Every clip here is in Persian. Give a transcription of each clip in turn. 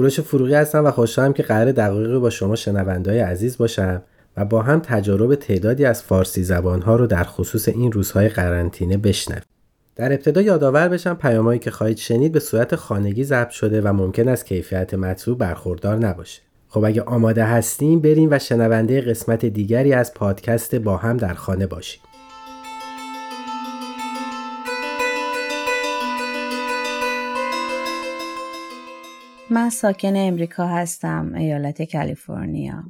کوروش فروغی هستم و خوشحالم که قرار دقایقی با شما شنوندهای عزیز باشم و با هم تجارب تعدادی از فارسی زبانها رو در خصوص این روزهای قرنطینه بشنویم. در ابتدا یادآور بشم پیامهایی که خواهید شنید به صورت خانگی ضبط شده و ممکن است کیفیت مطلوب برخوردار نباشه. خب اگه آماده هستیم بریم و شنونده قسمت دیگری از پادکست با هم در خانه باشیم. من ساکن امریکا هستم ایالت کالیفرنیا.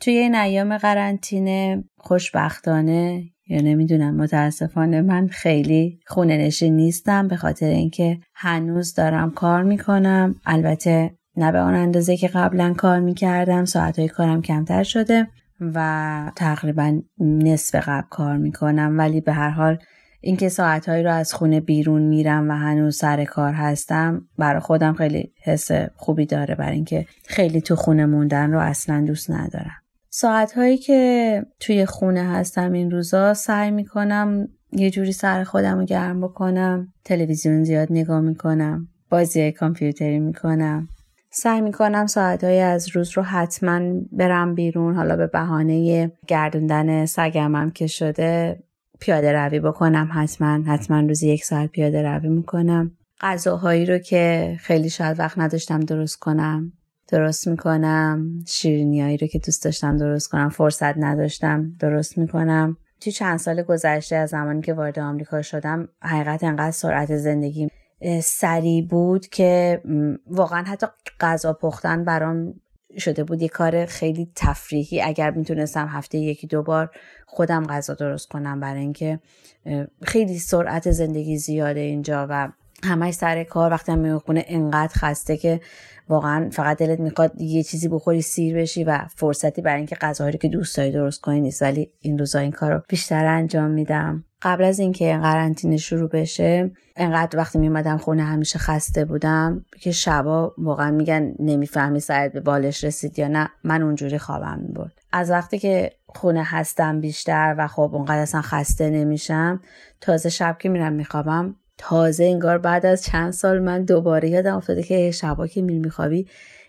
توی این ایام قرنطینه خوشبختانه یا نمی‌دونم متاسفانه من خیلی خونه نشین نیستم به خاطر اینکه هنوز دارم کار می‌کنم. البته نه به آن اندازه که قبلا کار می‌کردم ساعتهای کارم کمتر شده و تقریبا نصف قبل کار می‌کنم. ولی به هر حال اینکه ساعتهایی رو از خونه بیرون میرم و هنوز سر کار هستم برای خودم خیلی حس خوبی داره برای اینکه خیلی تو خونه موندن رو اصلا دوست ندارم. ساعتهایی که توی خونه هستم این روزا سعی می‌کنم یه جوری سر خودم رو گرم بکنم تلویزیون زیاد نگاه می‌کنم بازی کامپیوتری می‌کنم. سعی می‌کنم ساعتهایی از روز رو حتما برم بیرون حالا به بهانه گردوندن سگمم که شده پیاده روی بکنم حتما حتما روزی یک ساعت پیاده روی می‌کنم. غذاهایی رو که خیلی شاید وقت نداشتم درست کنم درست می‌کنم. شیرینیایی رو که دوست داشتم درست کنم فرصت نداشتم درست می‌کنم. توی چند سال گذشته از زمانی که وارد آمریکا شدم حقیقت انقدر سرعت زندگی سریع بود که واقعا حتی غذا پختن برام شده بود یه کار خیلی تفریحی. اگر می‌تونستم هفته یکی دو بار خودم غذا درست کنم برای اینکه خیلی سرعت زندگی زیاده اینجا و همش سر کار. وقتی هم می‌خونه انقدر خسته که واقعا فقط دلت می‌خواد یه چیزی بخوری سیر بشی و فرصتی برای اینکه غذاهایی که دوست داری درست کنی نیست. ولی این روزا این کار رو بیشتر انجام میدم. قبل از اینکه قرنطینه شروع بشه انقدر وقتی میمدم خونه همیشه خسته بودم که شبا واقعا میگن نمی‌فهمی سرت به بالش رسید یا نه. من اونجوری خوابم می‌برد از وقتی که خونه هستم بیشتر و خب اونقدر اصلا خسته نمیشم تازه شب که میرم میخوابم تازه انگار بعد از چند سال من دوباره یادم افتاده که شبا که میری میخوابی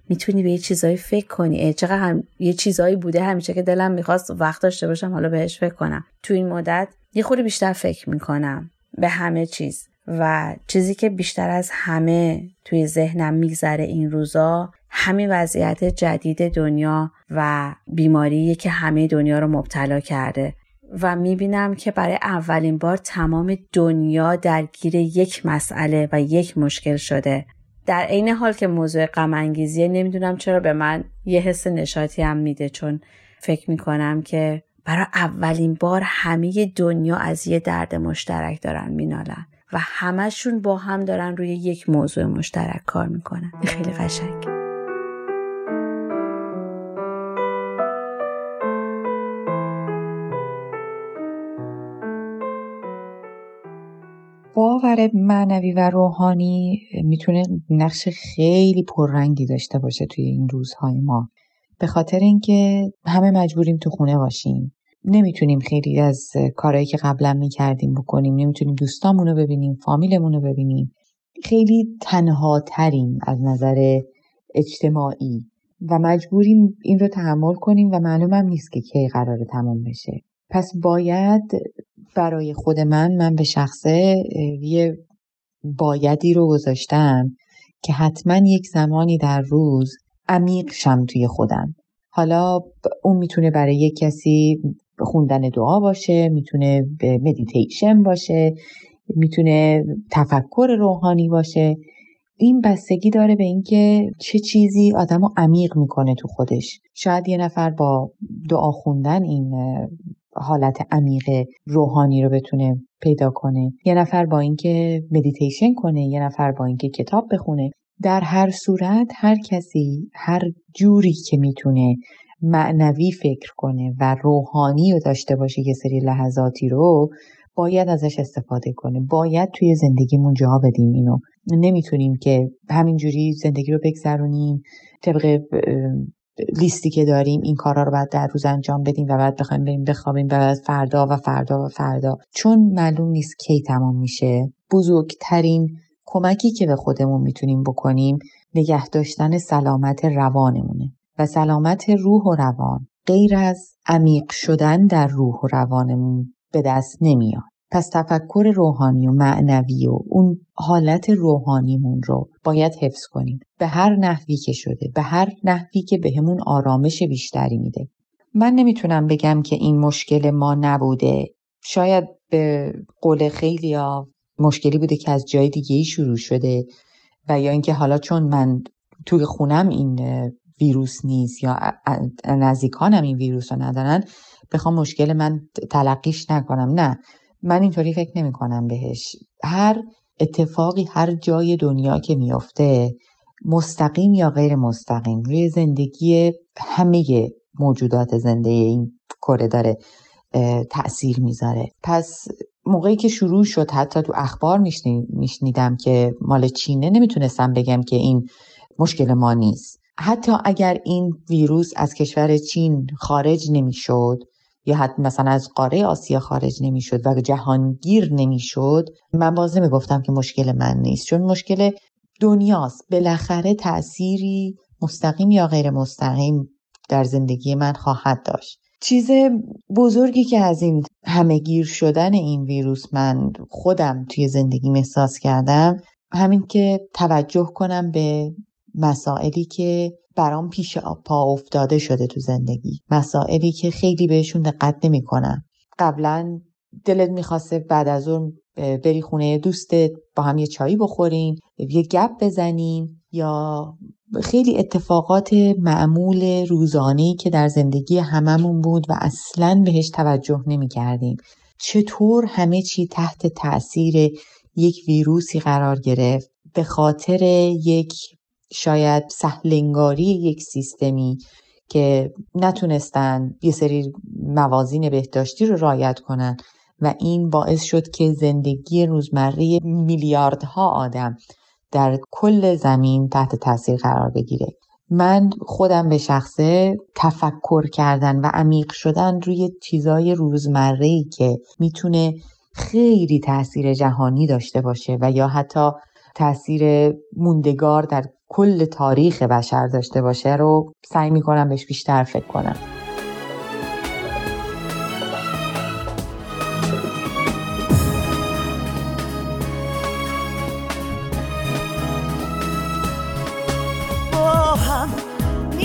می‌تونی به یه چیزایی فکر کنی. چقدر هم یه چیزایی بوده همیشه که دلم می‌خواست وقت داشته باشم حالا بهش فکر کنم. تو این مدت یه خورده بیشتر فکر می‌کنم به همه چیز و چیزی که بیشتر از همه توی ذهنم میگذره این روزا همین وضعیت جدید دنیا و بیماری که همه دنیا رو مبتلا کرده. و می‌بینم که برای اولین بار تمام دنیا درگیر یک مسئله و یک مشکل شده. در عین حال که موضوع غم نمی‌دونم چرا به من یه حس نشاطی هم میده چون فکر می‌کنم که برای اولین بار همه دنیا از یه درد مشترک دارن مینالن و همشون با هم دارن روی یک موضوع مشترک کار می‌کنن. خیلی قشنگ. باور معنوی و روحانی می‌تونه نقش خیلی پررنگی داشته باشه توی این روزهای ما. به خاطر اینکه همه مجبوریم تو خونه باشیم. نمی‌تونیم خیلی از کارهایی که قبلا می‌کردیم بکنیم. نمی‌تونیم دوستامون ببینیم فامیلمون رو ببینیم. خیلی تنها تریم از نظر اجتماعی و مجبوریم این رو تحمل کنیم و معلومم نیست که کی قرار تمام بشه. پس باید برای خود من من به شخصه یه بایدی رو گذاشتم که حتما یک زمانی در روز عمیق شم توی خودم. حالا اون می‌تونه برای یک کسی خوندن دعا باشه می‌تونه مدیتیشن باشه می‌تونه تفکر روحانی باشه. این بستگی داره به اینکه چه چیزی آدم رو عمیق می‌کنه تو خودش. شاید یه نفر با دعا خوندن این حالت عمیق روحانی رو بتونه پیدا کنه. یه نفر با اینکه مدیتیشن کنه یه نفر با اینکه کتاب بخونه. در هر صورت هر کسی هر جوری که می‌تونه معنوی فکر کنه و روحانی رو داشته باشه یه سری لحظاتی رو باید ازش استفاده کنه. باید توی زندگیمون جا بدیم اینو. نمی‌تونیم که همینجوری زندگی رو بگذرونیم طبق لیستی که داریم این کارا رو باید در روز انجام بدیم و بعد بخوایم بریم بخوابیم و بعد فردا و فردا و فردا. چون معلوم نیست کی تمام میشه بزرگترین کمکی که به خودمون می‌تونیم بکنیم نگه داشتن سلامت روانمونه و سلامت روح و روان غیر از عمیق شدن در روح و روانمون به دست نمیاد. پس تفکر روحانی و معنوی و اون حالت روحانیمون رو باید حفظ کنیم. به هر نحوی که شده به هر نحوی که بهمون به آرامش بیشتری میده. من نمی‌تونم بگم که این مشکل ما نبوده. شاید به قول خیلی ها مشکلی بوده که از جای دیگه ای شروع شده و یا اینکه حالا چون من توی خونم این ویروس نیست یا نزدیکانم این ویروس رو ندارن بخوام مشکل من تلقیش نکنم. نه من اینطوری فکر نمی کنم بهش. هر اتفاقی هر جای دنیا که میافته مستقیم یا غیر مستقیم روی زندگی همه موجودات زنده این کره داره تأثیر می‌ذاره. پس موقعی که شروع شد حتی تو اخبار میشنیدم که مال چینه نمی‌تونستم بگم که این مشکل ما نیست. حتی اگر این ویروس از کشور چین خارج نمی‌شد یا حتی مثلا از قاره آسیا خارج نمی‌شد و جهانگیر نمی‌شد من باز نمی‌گفتم که مشکل من نیست. چون مشکل دنیاست. بالاخره تأثیری مستقیم یا غیر مستقیم در زندگی من خواهد داشت. چیز بزرگی که از این همه گیر شدن این ویروس من خودم توی زندگی احساس کردم همین که توجه کنم به مسائلی که برام پیش پا افتاده شده تو زندگی. مسائلی که خیلی بهشون دقت نمی‌کنم. قبلا دلت می‌خواسته بعد از اون بری خونه دوستت با هم یه چایی بخورین یه گپ بزنین یا خیلی اتفاقات معمول روزانهی که در زندگی هممون بود و اصلا بهش توجه نمی کردیم. چطور همه چی تحت تاثیر یک ویروسی قرار گرفت به خاطر یک شاید سهلنگاری یک سیستمی که نتونستن یه سری موازین بهداشتی رو رایت کنن و این باعث شد که زندگی روزمره میلیاردها آدم در کل زمین تحت تاثیر قرار بگیره. من خودم به شخصه تفکر کردن و عمیق شدن روی چیزای روزمره ای که می‌تونه خیلی تاثیر جهانی داشته باشه و یا حتی تاثیر موندگار در کل تاریخ بشر داشته باشه رو سعی می‌کنم بهش بیشتر فکر کنم.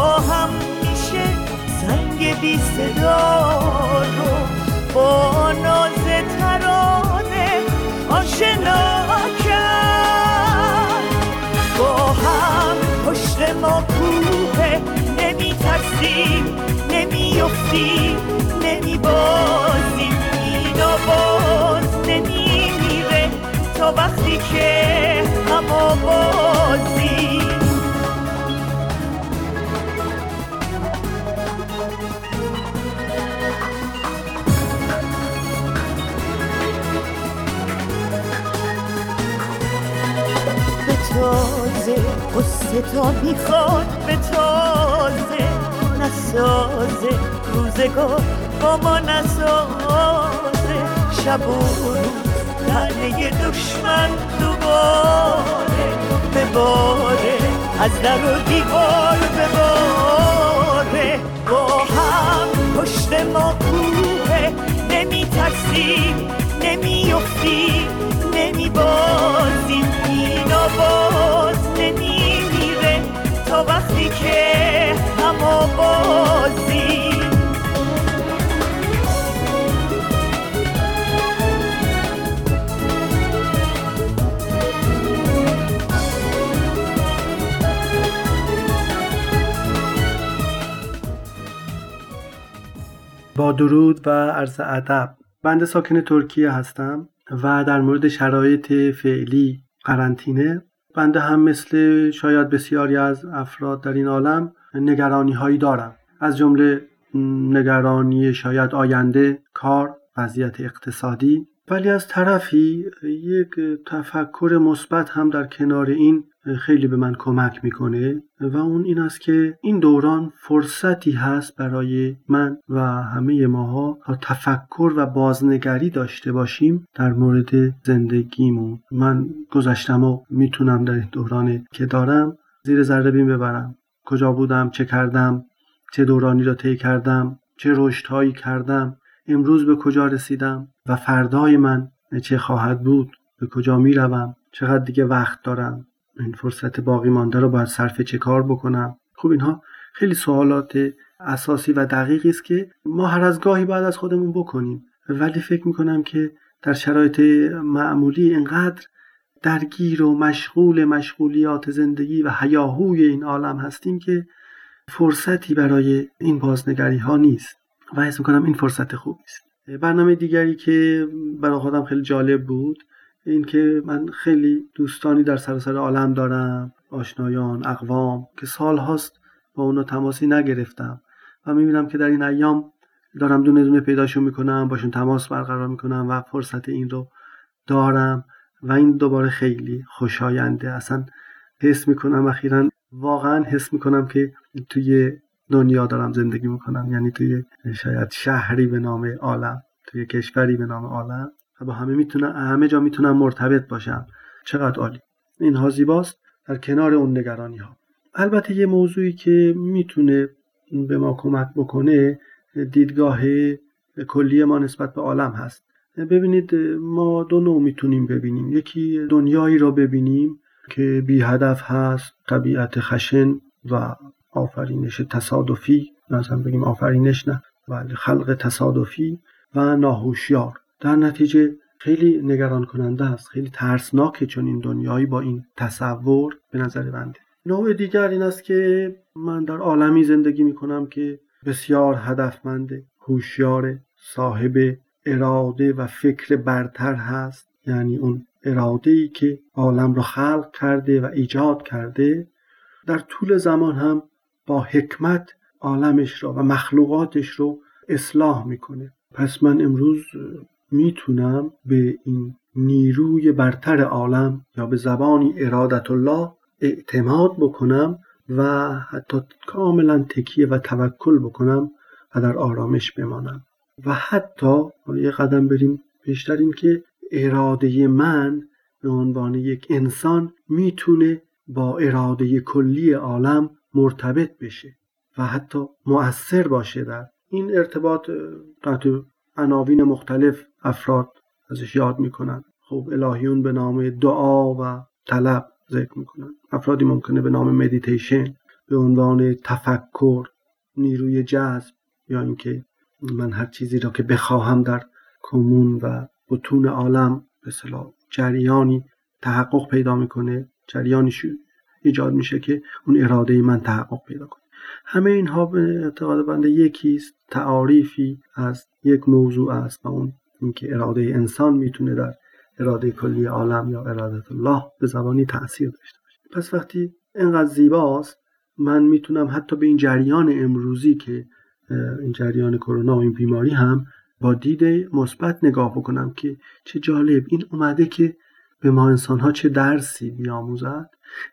هم میشه سنگ بی صدا رو. با ناز ترانه آشنا کرد. با هم پشت ما کوه نمی ترسیم نمیفتی نمیبازی به تازه قصه تا می‌خواد به تازه نسازه. روزگار با ما نسازه. شب و روز تنه دشمن دوباره بباره از در و دیوار بباره با هم پشت ما کوه نمی ترسیم نمی افتیم نمی بازیم این باز نمی میره وقتی که همه بازیم با درود و عرض ادب. بنده ساکن ترکیه هستم و در مورد شرایط فعلی قرنطینه بنده هم مثل شاید بسیاری از افراد در این عالم نگرانی هایی دارم. از جمله نگرانی شاید آینده کار وضعیت اقتصادی ولی از طرفی یک تفکر مثبت هم در کنار این خیلی به من کمک می‌کنه و اون این است که این دوران فرصتی هست برای من و همه ماها تا تفکر و بازنگری داشته باشیم در مورد زندگیمون. من گذشتم و می‌تونم در این دورانی که دارم زیر ذره بین ببرم. کجا بودم؟ چه کردم؟ چه دورانی را طی کردم؟ چه رشدهایی کردم؟ امروز به کجا رسیدم و فردای من چه خواهد بود؟ به کجا می‌روم؟ چقدر دیگه وقت دارم؟ این فرصت باقی مانده رو باید صرف چه کار بکنم؟ خب اینها خیلی سوالات اساسی و دقیقی است که ما هر از گاهی بعد از خودمون بکنیم. ولی فکر می‌کنم که در شرایط معمولی انقدر درگیر و مشغول مشغولیات زندگی و هیاهوی این عالم هستیم که فرصتی برای این بازنگری ها نیست. و حس می‌کنم این فرصت خوبی است برنامه دیگری که برای خودم خیلی جالب بود اینکه من خیلی دوستانی در سراسر عالم دارم آشنایان اقوام که سال هاست با اونا تماسی نگرفتم. و می‌بینم که در این ایام دارم دونه دونه پیداشون می‌کنم باشون تماس برقرار می‌کنم و فرصت این رو دارم. و این دوباره خیلی خوشاینده اصلا حس می‌کنم اخیرا واقعا حس می‌کنم که توی دنیا دارم زندگی می‌کنم. یعنی توی شاید شهری به نام عالم توی کشوری به نام عالم و با همه می‌تونم همه جا می‌تونم مرتبط باشم. چقدر عالی. اینها زیباست در کنار اون نگرانی ها البته یه موضوعی که می‌تونه به ما کمک بکنه دیدگاه کلی ما نسبت به عالم هست. ببینید ما دو نوع می‌تونیم ببینیم. یکی دنیایی را ببینیم که بی هدف هست طبیعت خشن و آفرینش تصادفی مثلا بگیم آفرینش نه. ولی خلق تصادفی و ناهوشیار. در نتیجه خیلی نگران کننده است خیلی ترسناکه چون این دنیایی با این تصور به نظر بنده. نوع دیگر این است که من در عالمی زندگی می کنم که بسیار هدفمند هوشیار صاحب اراده و فکر برتر هست. یعنی اون اراده ای که عالم را خلق کرده و ایجاد کرده. در طول زمان هم با حکمت عالمش را و مخلوقاتش رو اصلاح می‌کنه. پس من امروز می‌تونم به این نیروی برتر عالم یا به زبانی ارادت الله اعتماد بکنم و حتی کاملا تکیه و توکل بکنم و در آرامش بمانم. و حتی یه قدم بریم بیشتر این که اراده من به عنوان یک انسان می‌تونه با اراده کلی عالم مرتبط بشه و حتی مؤثر باشه در این ارتباط تحت عناوین مختلف افراد ازش یاد می‌کنن. خب الهیون به نام دعا و طلب ذکر می‌کنن. افرادی ممکنه به نام مدیتیشن به عنوان تفکر نیروی جذب یا اینکه من هر چیزی را که بخواهم در کمون و بتون عالم به جریانی تحقق پیدا می‌کنه. جریانی ایجاد میشه که اون اراده من تحقق پیدا کنه. همه اینها به اعتقاد بنده یکیست تعاریفی از یک موضوع است و اون اینکه اراده انسان می‌تونه در اراده کلی عالم یا اراده الله به زبانی تاثیر داشته باشه. پس وقتی اینقدر زیباست من می‌تونم حتی به این جریان امروزی که این جریان کرونا و این بیماری هم با دید مثبت نگاه بکنم که چه جالب. این اومده که به ما انسان ها چه درسی بیاموزد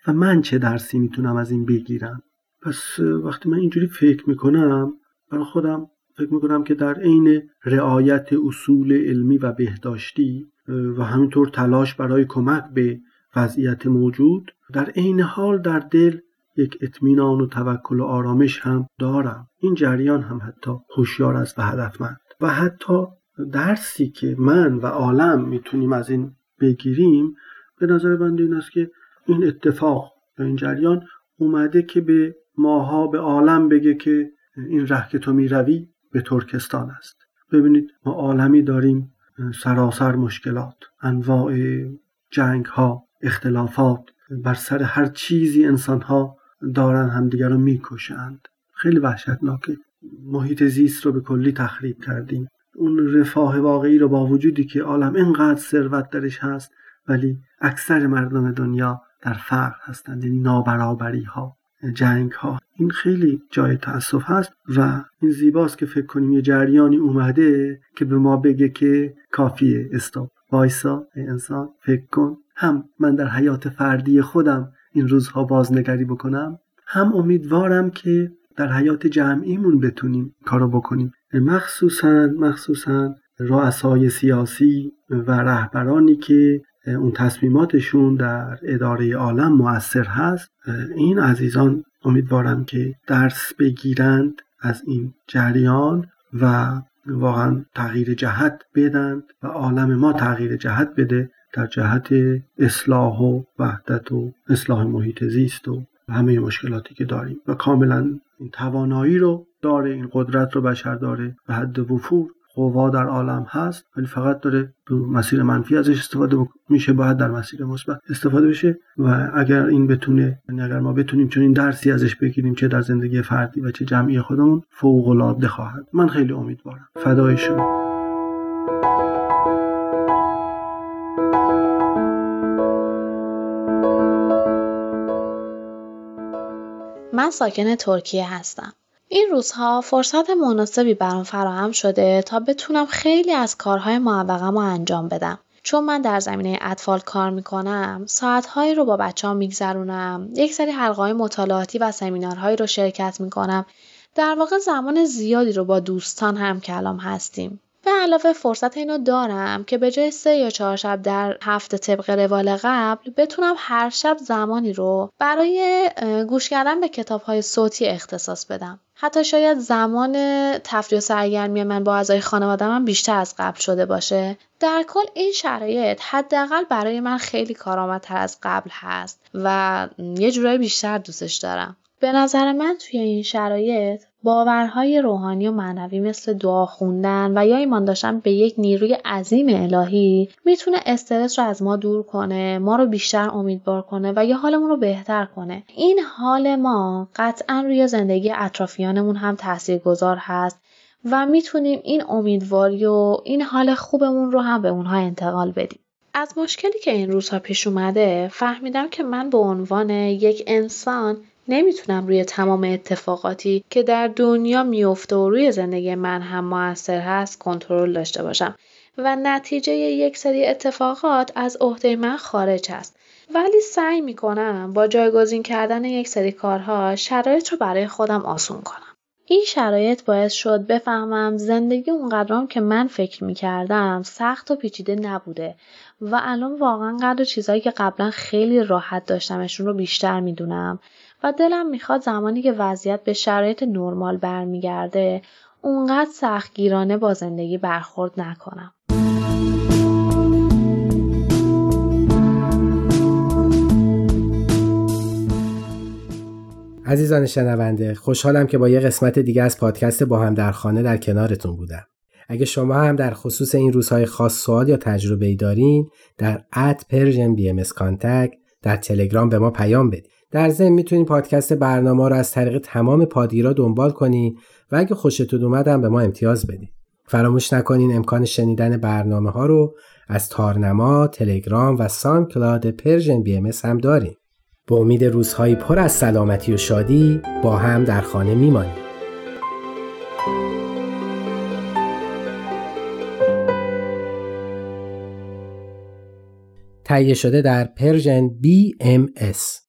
و من چه درسی می‌تونم از این بگیرم؟ پس وقتی من اینجوری فکر می‌کنم برای خودم فکر می‌کنم که در عین رعایت اصول علمی و بهداشتی و همینطور تلاش برای کمک به وضعیت موجود در عین حال در دل یک اطمینان و توکل و آرامش هم دارم. این جریان هم حتی هوشیار است و هدفمند. و حتی درسی که من و عالم می‌تونیم از این بگیریم به نظر بنده این است که این اتفاق یا این جریان اومده که به ماها به عالم بگه که این ره که تو می‌روی به ترکستان است. ببینید ما عالمی داریم سراسر مشکلات انواع جنگ ها اختلافات بر سر هر چیزی انسان ها دارن همدیگر رو می‌کشند. خیلی وحشتناکه محیط زیست رو به کلی تخریب کردیم. اون رفاه واقعی رو با وجودی که عالم اینقدر ثروت درش هست ولی اکثر مردم دنیا در فقر هستند یعنی نابرابری ها جنگ ها این خیلی جای تاسف هست و این زیباست که فکر کنیم یه جریانی اومده که به ما بگه که کافیه. استاپ. وایسا ای انسان فکر کن. هم من در حیات فردی خودم این روزها بازنگری بکنم هم امیدوارم که در حیات جمعیمون بتونیم کارو بکنیم. مخصوصا مخصوصا رؤسای سیاسی و رهبرانی که اون تصمیماتشون در اداره عالم مؤثر هست. این عزیزان امیدوارم که درس بگیرند از این جریان و واقعا تغییر جهت بدند و عالم ما تغییر جهت بده در جهت اصلاح و وحدت و اصلاح محیط زیست و همه مشکلاتی که داریم. و کاملا این توانایی رو داره این قدرت رو بشر داره به حد وفور. قوا در عالم هست ولی فقط داره تو مسیر منفی ازش استفاده میشه باید در مسیر مثبت استفاده بشه و اگر این بتونه یعنی اگر ما بتونیم چون این درسی ازش بگیریم چه در زندگی فردی و چه جمعی خودمون فوق العاده خواهد. من خیلی امیدوارم. فدای شما. من ساکن ترکیه هستم. این روزها فرصت مناسبی برام فراهم شده تا بتونم خیلی از کارهای معوقم رو انجام بدم. چون من در زمینه اطفال کار می‌کنم ساعتهایی رو با بچه ها میگذرونم یک سری حلقه مطالعاتی و سمینارهایی رو شرکت می‌کنم در واقع زمان زیادی رو با دوستان هم کلام هستیم به علاوه فرصت اینو دارم که به جای سه یا چهار شب در هفته طبق روال قبل بتونم هر شب زمانی رو برای گوش کردن به کتاب های صوتی اختصاص بدم. حتی شاید زمان تفریح و سرگرمی من با اعضای خانواده من بیشتر از قبل شده باشه. در کل این شرایط حداقل برای من خیلی کارآمدتر از قبل هست و یه جورایی بیشتر دوستش دارم. به نظر من توی این شرایط باورهای روحانی و معنوی مثل دعا خوندن و یا ایمان داشتن به یک نیروی عظیم الهی می‌تونه استرس رو از ما دور کنه ما رو بیشتر امیدوار کنه و یا حالمون رو بهتر کنه. این حال ما قطعا روی زندگی اطرافیانمون هم گذار هست و می‌تونیم این امیدواری و این حال خوبمون رو هم به اونها انتقال بدیم. از مشکلی که این روزها پیش اومده فهمیدم که من به عنوان یک انسان نمی‌تونم روی تمام اتفاقاتی که در دنیا میفته و روی زندگی من هم موثر هست کنترل داشته باشم. و نتیجه یک سری اتفاقات از عهده من خارج است. ولی سعی می‌کنم با جایگزین کردن یک سری کارها شرایط رو برای خودم آسون کنم. این شرایط باعث شد بفهمم زندگی اونقدرام که من فکر می‌کردم سخت و پیچیده نبوده و الان واقعا قدر چیزهایی که قبلا خیلی راحت داشتمشون رو بیشتر می‌دونم. و دلم می‌خواد زمانی که وضعیت به شرایط نرمال برمیگرده اونقدر سختگیرانه با زندگی برخورد نکنم. عزیزان شنونده خوشحالم که با یه قسمت دیگه از پادکست با هم در خانه در کنارتون بودم. اگه شما هم در خصوص این روزهای خاص سوال یا تجربه ای دارین در at Persian BM در تلگرام به ما پیام بدید. در ضمن می‌تونید پادکست برنامه رو از طریق تمام پادگیرا دنبال کنید و اگه خوشتون اومد به ما امتیاز بدید. فراموش نکنین امکان شنیدن برنامه ها رو از تارنما، تلگرام و SoundCloud Persian BM هم داریم. با امید روزهایی پر از سلامتی و شادی با هم در خانه میمانیم. تهیه شده در پرژن BMS